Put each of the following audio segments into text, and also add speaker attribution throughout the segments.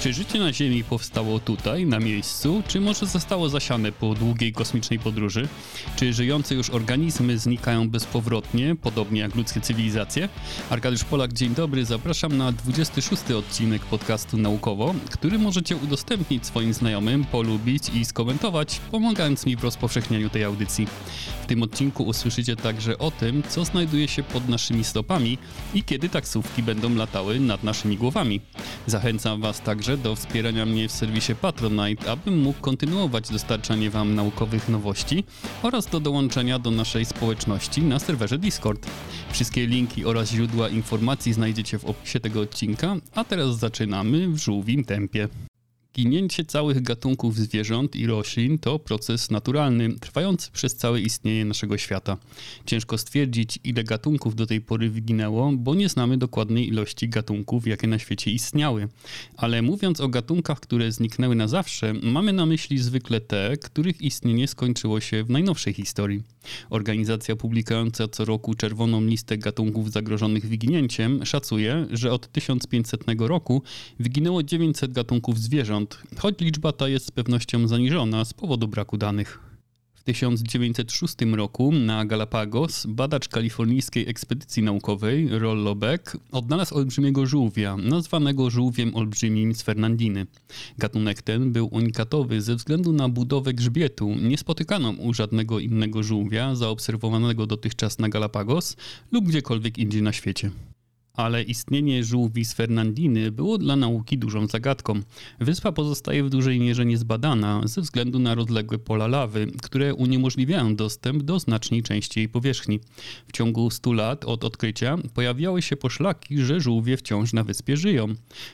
Speaker 1: Czy życie na Ziemi powstało tutaj, na miejscu, czy może zostało zasiane po długiej kosmicznej podróży? Czy żyjące już organizmy znikają bezpowrotnie, podobnie jak ludzkie cywilizacje? Arkadiusz Polak, dzień dobry, zapraszam na 26 odcinek podcastu Naukowo, który możecie udostępnić swoim znajomym, polubić i skomentować, pomagając mi w rozpowszechnianiu tej audycji. W tym odcinku usłyszycie także o tym, co znajduje się pod naszymi stopami i kiedy taksówki będą latały nad naszymi głowami. Zachęcam Was także do wspierania mnie w serwisie Patronite, abym mógł kontynuować dostarczanie Wam naukowych nowości oraz do dołączenia do naszej społeczności na serwerze Discord. Wszystkie linki oraz źródła informacji znajdziecie w opisie tego odcinka, a teraz zaczynamy w żółwim tempie. Ginięcie całych gatunków zwierząt i roślin to proces naturalny, trwający przez całe istnienie naszego świata. Ciężko stwierdzić, ile gatunków do tej pory wyginęło, bo nie znamy dokładnej ilości gatunków, jakie na świecie istniały. Ale mówiąc o gatunkach, które zniknęły na zawsze, mamy na myśli zwykle te, których istnienie skończyło się w najnowszej historii. Organizacja publikująca co roku czerwoną listę gatunków zagrożonych wyginięciem szacuje, że od 1500 roku wyginęło 900 gatunków zwierząt, choć liczba ta jest z pewnością zaniżona z powodu braku danych. W 1906 roku na Galapagos badacz kalifornijskiej ekspedycji naukowej Rollo Beck odnalazł olbrzymiego żółwia, nazwanego żółwiem olbrzymim z Fernandiny. Gatunek ten był unikatowy ze względu na budowę grzbietu, niespotykaną u żadnego innego żółwia zaobserwowanego dotychczas na Galapagos lub gdziekolwiek indziej na świecie ale istnienie żółwi z Fernandiny było dla nauki dużą zagadką. Wyspa pozostaje w dużej mierze niezbadana ze względu na rozległe pola lawy, które uniemożliwiają dostęp do znacznej części jej powierzchni. W ciągu 100 lat od odkrycia pojawiały się poszlaki, że żółwie wciąż na wyspie żyją.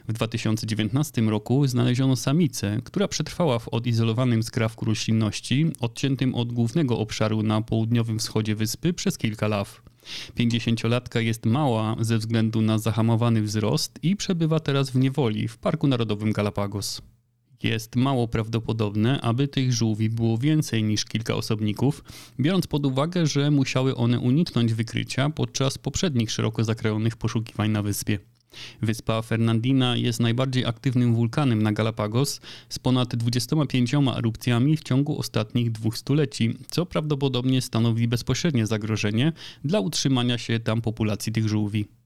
Speaker 1: W 2019 roku znaleziono samicę, która przetrwała w odizolowanym skrawku roślinności, odciętym od głównego obszaru na południowym wschodzie wyspy przez kilka law. 50-latka jest mała ze względu na zahamowany wzrost i przebywa teraz w niewoli w Parku Narodowym Galapagos. Jest mało prawdopodobne, aby tych żółwi było więcej niż kilka osobników, biorąc pod uwagę, że musiały one uniknąć wykrycia podczas poprzednich szeroko zakrojonych poszukiwań na wyspie. Wyspa Fernandina jest najbardziej aktywnym wulkanem na Galapagos z ponad 25 erupcjami w ciągu ostatnich dwóch stuleci, co prawdopodobnie stanowi bezpośrednie zagrożenie dla utrzymania się tam populacji tych żółwi.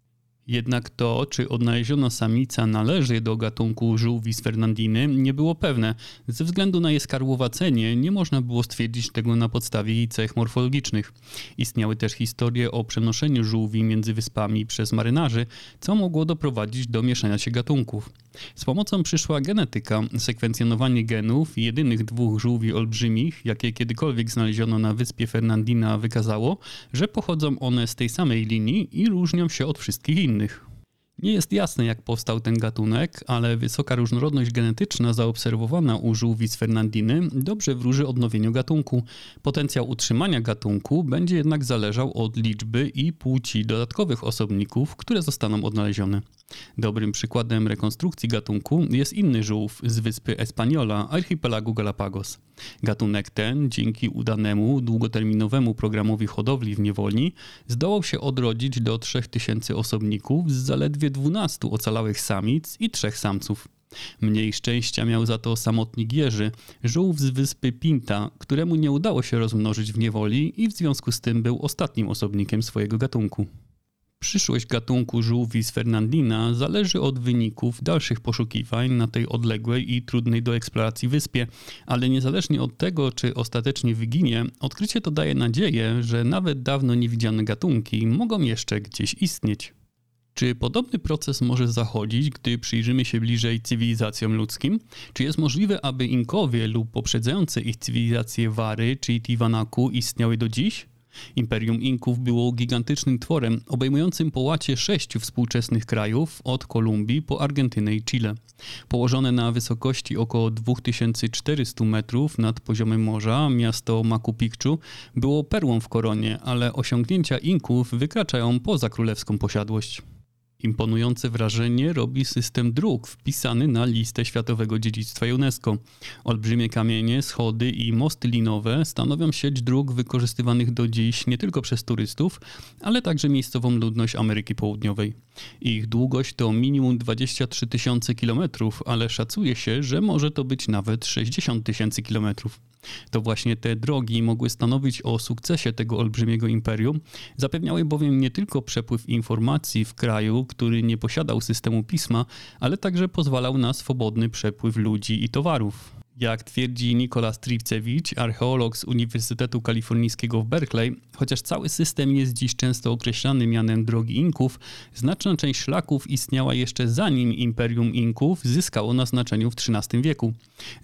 Speaker 1: Jednak to, czy odnaleziona samica należy do gatunku żółwi z Fernandiny, nie było pewne. Ze względu na jej skarłowacenie nie można było stwierdzić tego na podstawie jej cech morfologicznych. Istniały też historie o przenoszeniu żółwi między wyspami przez marynarzy, co mogło doprowadzić do mieszania się gatunków. Z pomocą przyszła genetyka, sekwencjonowanie genów jedynych dwóch żółwi olbrzymich, jakie kiedykolwiek znaleziono na wyspie Fernandina, wykazało, że pochodzą one z tej samej linii i różnią się od wszystkich innych. Nie jest jasne, jak powstał ten gatunek, ale wysoka różnorodność genetyczna zaobserwowana u żółwi z Fernandiny dobrze wróży odnowieniu gatunku. Potencjał utrzymania gatunku będzie jednak zależał od liczby i płci dodatkowych osobników, które zostaną odnalezione. Dobrym przykładem rekonstrukcji gatunku jest inny żółw z wyspy Espaniola, archipelagu Galapagos. Gatunek ten, dzięki udanemu, długoterminowemu programowi hodowli w niewoli, zdołał się odrodzić do 3000 osobników z zaledwie 12 ocalałych samic i trzech samców. Mniej szczęścia miał za to samotnik Jerzy, żółw z wyspy Pinta, któremu nie udało się rozmnożyć w niewoli i w związku z tym był ostatnim osobnikiem swojego gatunku. Przyszłość gatunku żółwi z Fernandina zależy od wyników dalszych poszukiwań na tej odległej i trudnej do eksploracji wyspie, ale niezależnie od tego, czy ostatecznie wyginie, odkrycie to daje nadzieję, że nawet dawno niewidziane gatunki mogą jeszcze gdzieś istnieć. Czy podobny proces może zachodzić, gdy przyjrzymy się bliżej cywilizacjom ludzkim? Czy jest możliwe, aby Inkowie lub poprzedzające ich cywilizacje Wary czy Tiwanaku istniały do dziś? Imperium Inków było gigantycznym tworem obejmującym połacie sześciu współczesnych krajów od Kolumbii po Argentynę i Chile. Położone na wysokości około 2400 metrów nad poziomem morza, miasto Machu Picchu było perłą w koronie, ale osiągnięcia Inków wykraczają poza królewską posiadłość. Imponujące wrażenie robi system dróg wpisany na listę Światowego Dziedzictwa UNESCO. Olbrzymie kamienie, schody i mosty linowe stanowią sieć dróg wykorzystywanych do dziś nie tylko przez turystów, ale także miejscową ludność Ameryki Południowej. Ich długość to minimum 23 tysiące kilometrów, ale szacuje się, że może to być nawet 60 tysięcy kilometrów. To właśnie te drogi mogły stanowić o sukcesie tego olbrzymiego imperium, zapewniały bowiem nie tylko przepływ informacji w kraju, który nie posiadał systemu pisma, ale także pozwalał na swobodny przepływ ludzi i towarów. Jak twierdzi Nikola Stripcewicz, archeolog z Uniwersytetu Kalifornijskiego w Berkeley, chociaż cały system jest dziś często określany mianem drogi Inków, znaczna część szlaków istniała jeszcze zanim Imperium Inków zyskało na znaczeniu w XIII wieku.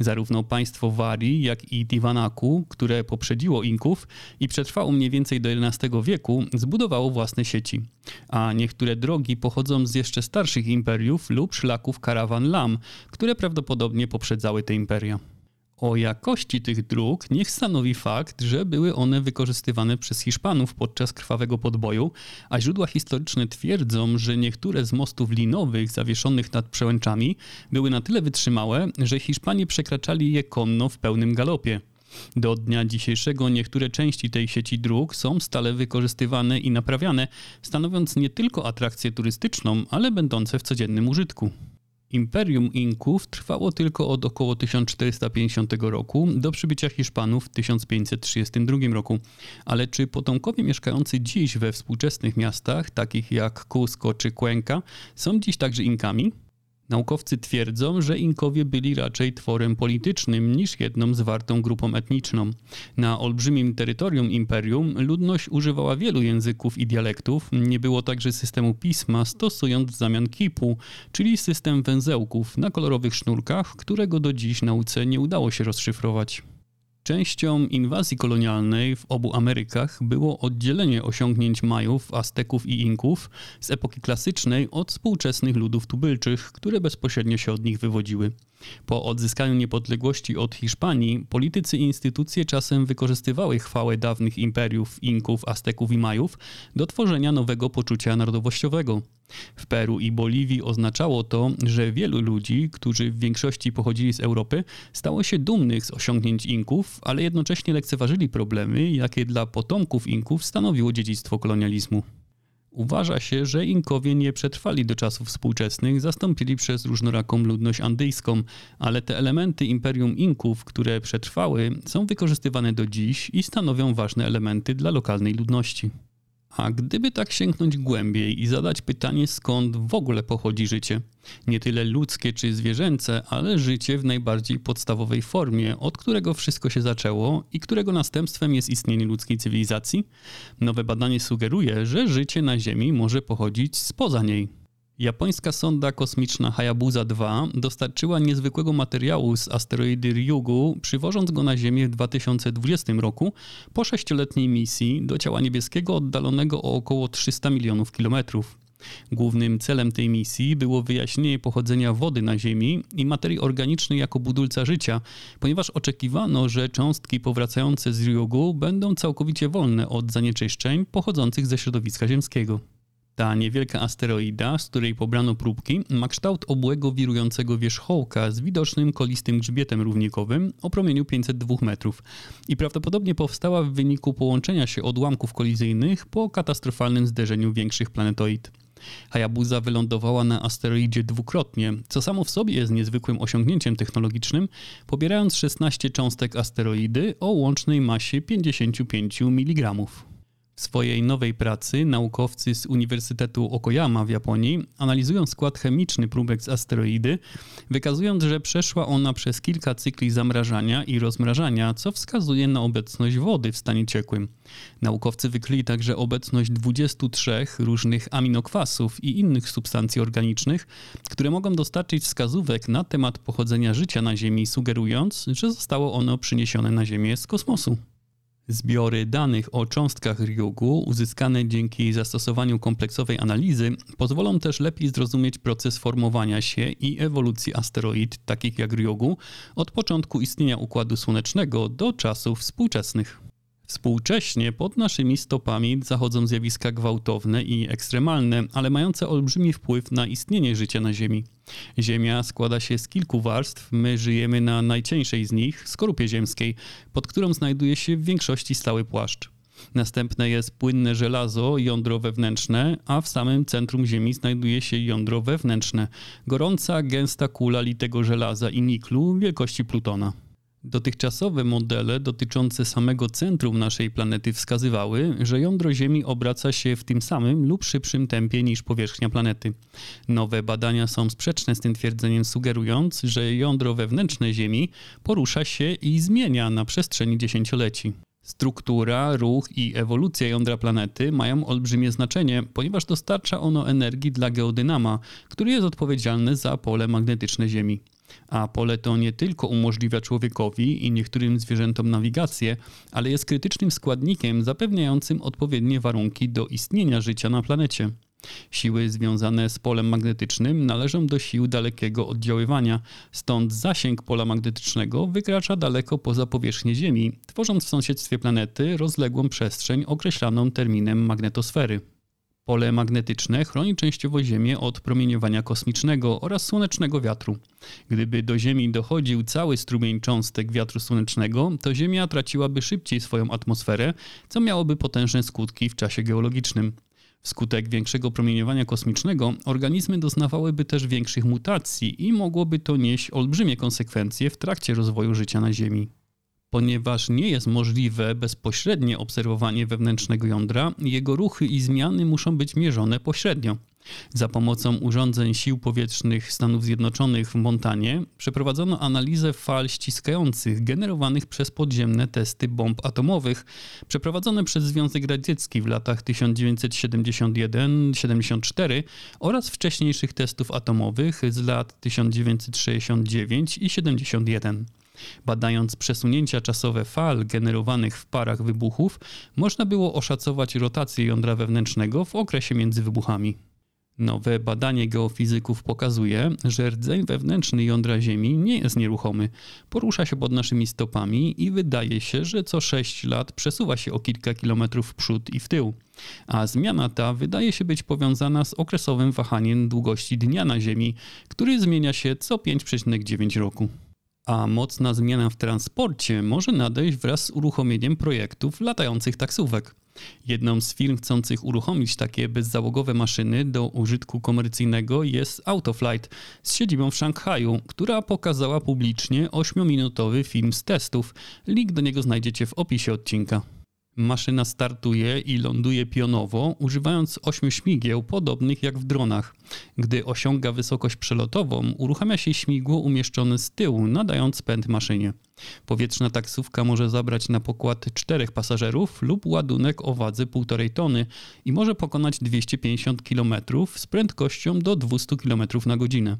Speaker 1: Zarówno państwo Wari, jak i Tiwanaku, które poprzedziło Inków i przetrwało mniej więcej do XI wieku, zbudowało własne sieci. A niektóre drogi pochodzą z jeszcze starszych imperiów lub szlaków karawan Lam, które prawdopodobnie poprzedzały te imperia. O jakości tych dróg niech stanowi fakt, że były one wykorzystywane przez Hiszpanów podczas krwawego podboju, a źródła historyczne twierdzą, że niektóre z mostów linowych zawieszonych nad przełęczami były na tyle wytrzymałe, że Hiszpanie przekraczali je konno w pełnym galopie. Do dnia dzisiejszego niektóre części tej sieci dróg są stale wykorzystywane i naprawiane, stanowiąc nie tylko atrakcję turystyczną, ale będące w codziennym użytku. Imperium Inków trwało tylko od około 1450 roku do przybycia Hiszpanów w 1532 roku. Ale czy potomkowie mieszkający dziś we współczesnych miastach, takich jak Cusco czy Cuenca, są dziś także Inkami? Naukowcy twierdzą, że Inkowie byli raczej tworem politycznym niż jedną zwartą grupą etniczną. Na olbrzymim terytorium imperium ludność używała wielu języków i dialektów, nie było także systemu pisma, stosując w zamian kipu, czyli system węzełków na kolorowych sznurkach, którego do dziś nauce nie udało się rozszyfrować. Częścią inwazji kolonialnej w obu Amerykach było oddzielenie osiągnięć Majów, Azteków i Inków z epoki klasycznej od współczesnych ludów tubylczych, które bezpośrednio się od nich wywodziły. Po odzyskaniu niepodległości od Hiszpanii, politycy i instytucje czasem wykorzystywały chwałę dawnych imperiów Inków, Azteków i Majów do tworzenia nowego poczucia narodowościowego. W Peru i Boliwii oznaczało to, że wielu ludzi, którzy w większości pochodzili z Europy, stało się dumnych z osiągnięć Inków, ale jednocześnie lekceważyli problemy, jakie dla potomków Inków stanowiło dziedzictwo kolonializmu. Uważa się, że Inkowie nie przetrwali do czasów współczesnych, zastąpili przez różnoraką ludność andyjską, ale te elementy imperium Inków, które przetrwały, są wykorzystywane do dziś i stanowią ważne elementy dla lokalnej ludności. A gdyby tak sięgnąć głębiej i zadać pytanie, skąd w ogóle pochodzi życie? Nie tyle ludzkie czy zwierzęce, ale życie w najbardziej podstawowej formie, od którego wszystko się zaczęło i którego następstwem jest istnienie ludzkiej cywilizacji? Nowe badanie sugeruje, że życie na Ziemi może pochodzić spoza niej. Japońska sonda kosmiczna Hayabusa 2 dostarczyła niezwykłego materiału z asteroidy Ryugu, przywożąc go na Ziemię w 2020 roku po sześcioletniej misji do ciała niebieskiego oddalonego o około 300 milionów kilometrów. Głównym celem tej misji było wyjaśnienie pochodzenia wody na Ziemi i materii organicznej jako budulca życia, ponieważ oczekiwano, że cząstki powracające z Ryugu będą całkowicie wolne od zanieczyszczeń pochodzących ze środowiska ziemskiego. Ta niewielka asteroida, z której pobrano próbki, ma kształt obłego wirującego wierzchołka z widocznym kolistym grzbietem równikowym o promieniu 502 metrów i prawdopodobnie powstała w wyniku połączenia się odłamków kolizyjnych po katastrofalnym zderzeniu większych planetoid. Hayabusa wylądowała na asteroidzie dwukrotnie, co samo w sobie jest niezwykłym osiągnięciem technologicznym, pobierając 16 cząstek asteroidy o łącznej masie 55 mg. W swojej nowej pracy naukowcy z Uniwersytetu Okoyama w Japonii analizują skład chemiczny próbek z asteroidy, wykazując, że przeszła ona przez kilka cykli zamrażania i rozmrażania, co wskazuje na obecność wody w stanie ciekłym. Naukowcy wykryli także obecność 23 różnych aminokwasów i innych substancji organicznych, które mogą dostarczyć wskazówek na temat pochodzenia życia na Ziemi, sugerując, że zostało ono przyniesione na Ziemię z kosmosu. Zbiory danych o cząstkach Ryugu uzyskane dzięki zastosowaniu kompleksowej analizy pozwolą też lepiej zrozumieć proces formowania się i ewolucji asteroid takich jak Ryugu od początku istnienia Układu Słonecznego do czasów współczesnych. Współcześnie pod naszymi stopami zachodzą zjawiska gwałtowne i ekstremalne, ale mające olbrzymi wpływ na istnienie życia na Ziemi. Ziemia składa się z kilku warstw, my żyjemy na najcieńszej z nich, skorupie ziemskiej, pod którą znajduje się w większości stały płaszcz. Następne jest płynne żelazo, jądro wewnętrzne, a w samym centrum Ziemi znajduje się jądro wewnętrzne, gorąca, gęsta kula litego żelaza i niklu wielkości Plutona. Dotychczasowe modele dotyczące samego centrum naszej planety wskazywały, że jądro Ziemi obraca się w tym samym lub szybszym tempie niż powierzchnia planety. Nowe badania są sprzeczne z tym twierdzeniem, sugerując, że jądro wewnętrzne Ziemi porusza się i zmienia na przestrzeni dziesięcioleci. Struktura, ruch i ewolucja jądra planety mają olbrzymie znaczenie, ponieważ dostarcza ono energii dla geodynama, który jest odpowiedzialny za pole magnetyczne Ziemi. A pole to nie tylko umożliwia człowiekowi i niektórym zwierzętom nawigację, ale jest krytycznym składnikiem zapewniającym odpowiednie warunki do istnienia życia na planecie. Siły związane z polem magnetycznym należą do sił dalekiego oddziaływania, stąd zasięg pola magnetycznego wykracza daleko poza powierzchnię Ziemi, tworząc w sąsiedztwie planety rozległą przestrzeń określaną terminem magnetosfery. Pole magnetyczne chroni częściowo Ziemię od promieniowania kosmicznego oraz słonecznego wiatru. Gdyby do Ziemi dochodził cały strumień cząstek wiatru słonecznego, to Ziemia traciłaby szybciej swoją atmosferę, co miałoby potężne skutki w czasie geologicznym. Wskutek większego promieniowania kosmicznego organizmy doznawałyby też większych mutacji i mogłoby to nieść olbrzymie konsekwencje w trakcie rozwoju życia na Ziemi. Ponieważ nie jest możliwe bezpośrednie obserwowanie wewnętrznego jądra, jego ruchy i zmiany muszą być mierzone pośrednio. Za pomocą urządzeń sił powietrznych Stanów Zjednoczonych w Montanie przeprowadzono analizę fal ściskających generowanych przez podziemne testy bomb atomowych przeprowadzone przez Związek Radziecki w latach 1971-74 oraz wcześniejszych testów atomowych z lat 1969 i 71. Badając przesunięcia czasowe fal generowanych w parach wybuchów, można było oszacować rotację jądra wewnętrznego w okresie między wybuchami. Nowe badanie geofizyków pokazuje, że rdzeń wewnętrzny jądra Ziemi nie jest nieruchomy. Porusza się pod naszymi stopami i wydaje się, że co 6 lat przesuwa się o kilka kilometrów w przód i w tył. A zmiana ta wydaje się być powiązana z okresowym wahaniem długości dnia na Ziemi, który zmienia się co 5,9 roku. A mocna zmiana w transporcie może nadejść wraz z uruchomieniem projektów latających taksówek. Jedną z firm chcących uruchomić takie bezzałogowe maszyny do użytku komercyjnego jest Autoflight z siedzibą w Szanghaju, która pokazała publicznie 8-minutowy film z testów. Link do niego znajdziecie w opisie odcinka. Maszyna startuje i ląduje pionowo, używając ośmiu śmigieł podobnych jak w dronach. Gdy osiąga wysokość przelotową, uruchamia się śmigło umieszczone z tyłu, nadając pęd maszynie. Powietrzna taksówka może zabrać na pokład czterech pasażerów lub ładunek o wadze 1,5 tony i może pokonać 250 km z prędkością do 200 km na godzinę.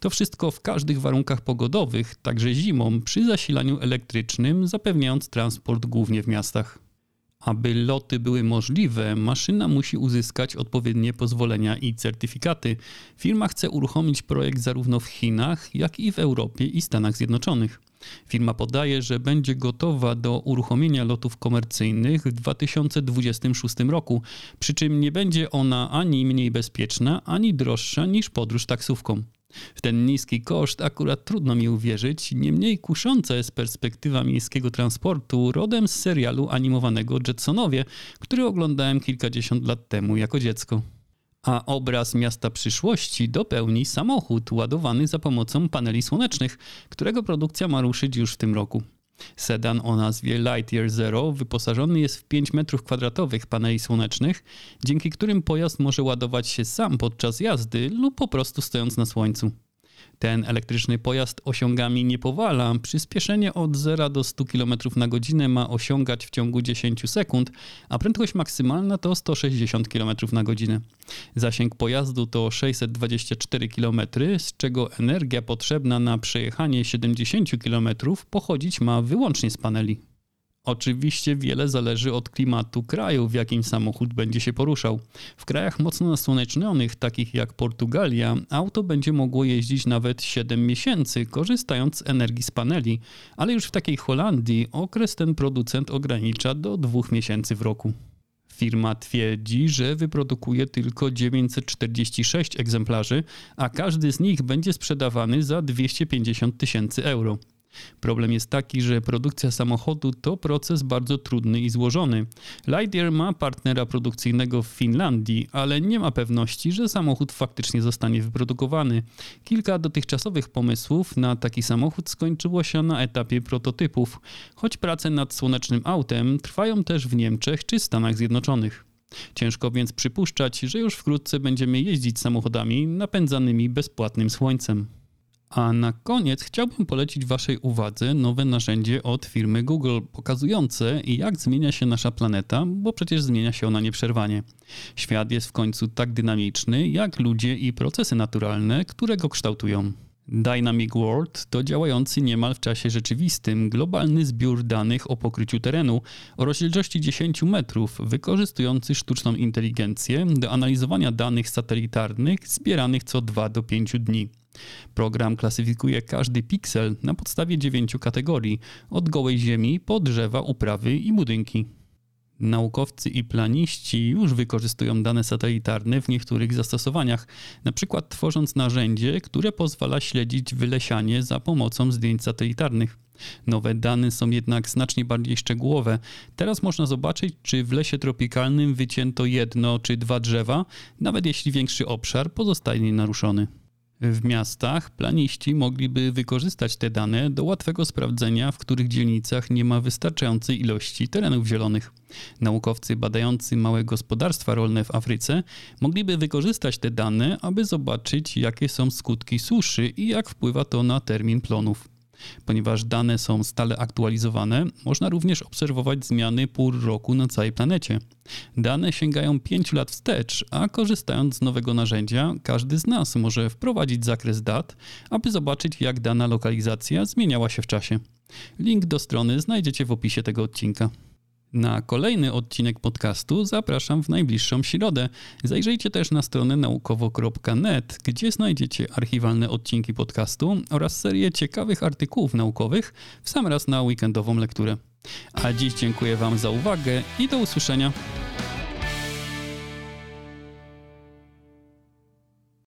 Speaker 1: To wszystko w każdych warunkach pogodowych, także zimą, przy zasilaniu elektrycznym, zapewniając transport głównie w miastach. Aby loty były możliwe, maszyna musi uzyskać odpowiednie pozwolenia i certyfikaty. Firma chce uruchomić projekt zarówno w Chinach, jak i w Europie i Stanach Zjednoczonych. Firma podaje, że będzie gotowa do uruchomienia lotów komercyjnych w 2026 roku, przy czym nie będzie ona ani mniej bezpieczna, ani droższa niż podróż taksówką. W ten niski koszt akurat trudno mi uwierzyć, niemniej kusząca jest perspektywa miejskiego transportu rodem z serialu animowanego Jetsonowie, który oglądałem kilkadziesiąt lat temu jako dziecko. A obraz miasta przyszłości dopełni samochód ładowany za pomocą paneli słonecznych, którego produkcja ma ruszyć już w tym roku. Sedan o nazwie Lightyear Zero wyposażony jest w 5 m2 paneli słonecznych, dzięki którym pojazd może ładować się sam podczas jazdy lub po prostu stojąc na słońcu. Ten elektryczny pojazd osiągami nie powala. Przyspieszenie od 0 do 100 km na godzinę ma osiągać w ciągu 10 sekund, a prędkość maksymalna to 160 km na godzinę. Zasięg pojazdu to 624 km, z czego energia potrzebna na przejechanie 70 km pochodzić ma wyłącznie z paneli. Oczywiście wiele zależy od klimatu kraju, w jakim samochód będzie się poruszał. W krajach mocno nasłonecznionych, takich jak Portugalia, auto będzie mogło jeździć nawet 7 miesięcy, korzystając z energii z paneli, ale już w takiej Holandii okres ten producent ogranicza do 2 miesięcy w roku. Firma twierdzi, że wyprodukuje tylko 946 egzemplarzy, a każdy z nich będzie sprzedawany za 250 tysięcy euro. Problem jest taki, że produkcja samochodu to proces bardzo trudny i złożony. Lightyear ma partnera produkcyjnego w Finlandii, ale nie ma pewności, że samochód faktycznie zostanie wyprodukowany. Kilka dotychczasowych pomysłów na taki samochód skończyło się na etapie prototypów, choć prace nad słonecznym autem trwają też w Niemczech czy Stanach Zjednoczonych. Ciężko więc przypuszczać, że już wkrótce będziemy jeździć samochodami napędzanymi bezpłatnym słońcem. A na koniec chciałbym polecić Waszej uwadze nowe narzędzie od firmy Google, pokazujące jak zmienia się nasza planeta, bo przecież zmienia się ona nieprzerwanie. Świat jest w końcu tak dynamiczny, jak ludzie i procesy naturalne, które go kształtują. Dynamic World to działający niemal w czasie rzeczywistym globalny zbiór danych o pokryciu terenu o rozdzielczości 10 metrów, wykorzystujący sztuczną inteligencję do analizowania danych satelitarnych zbieranych co 2 do 5 dni. Program klasyfikuje każdy piksel na podstawie dziewięciu kategorii, od gołej ziemi po drzewa, uprawy i budynki. Naukowcy i planiści już wykorzystują dane satelitarne w niektórych zastosowaniach, na przykład tworząc narzędzie, które pozwala śledzić wylesianie za pomocą zdjęć satelitarnych. Nowe dane są jednak znacznie bardziej szczegółowe. Teraz można zobaczyć, czy w lesie tropikalnym wycięto jedno czy dwa drzewa, nawet jeśli większy obszar pozostaje nienaruszony. W miastach planiści mogliby wykorzystać te dane do łatwego sprawdzenia, w których dzielnicach nie ma wystarczającej ilości terenów zielonych. Naukowcy badający małe gospodarstwa rolne w Afryce mogliby wykorzystać te dane, aby zobaczyć, jakie są skutki suszy i jak wpływa to na termin plonów. Ponieważ dane są stale aktualizowane, można również obserwować zmiany pór roku na całej planecie. Dane sięgają 5 lat wstecz, a korzystając z nowego narzędzia, każdy z nas może wprowadzić zakres dat, aby zobaczyć, jak dana lokalizacja zmieniała się w czasie. Link do strony znajdziecie w opisie tego odcinka. Na kolejny odcinek podcastu zapraszam w najbliższą środę. Zajrzyjcie też na stronę naukowo.net, gdzie znajdziecie archiwalne odcinki podcastu oraz serię ciekawych artykułów naukowych w sam raz na weekendową lekturę. A dziś dziękuję Wam za uwagę i do usłyszenia.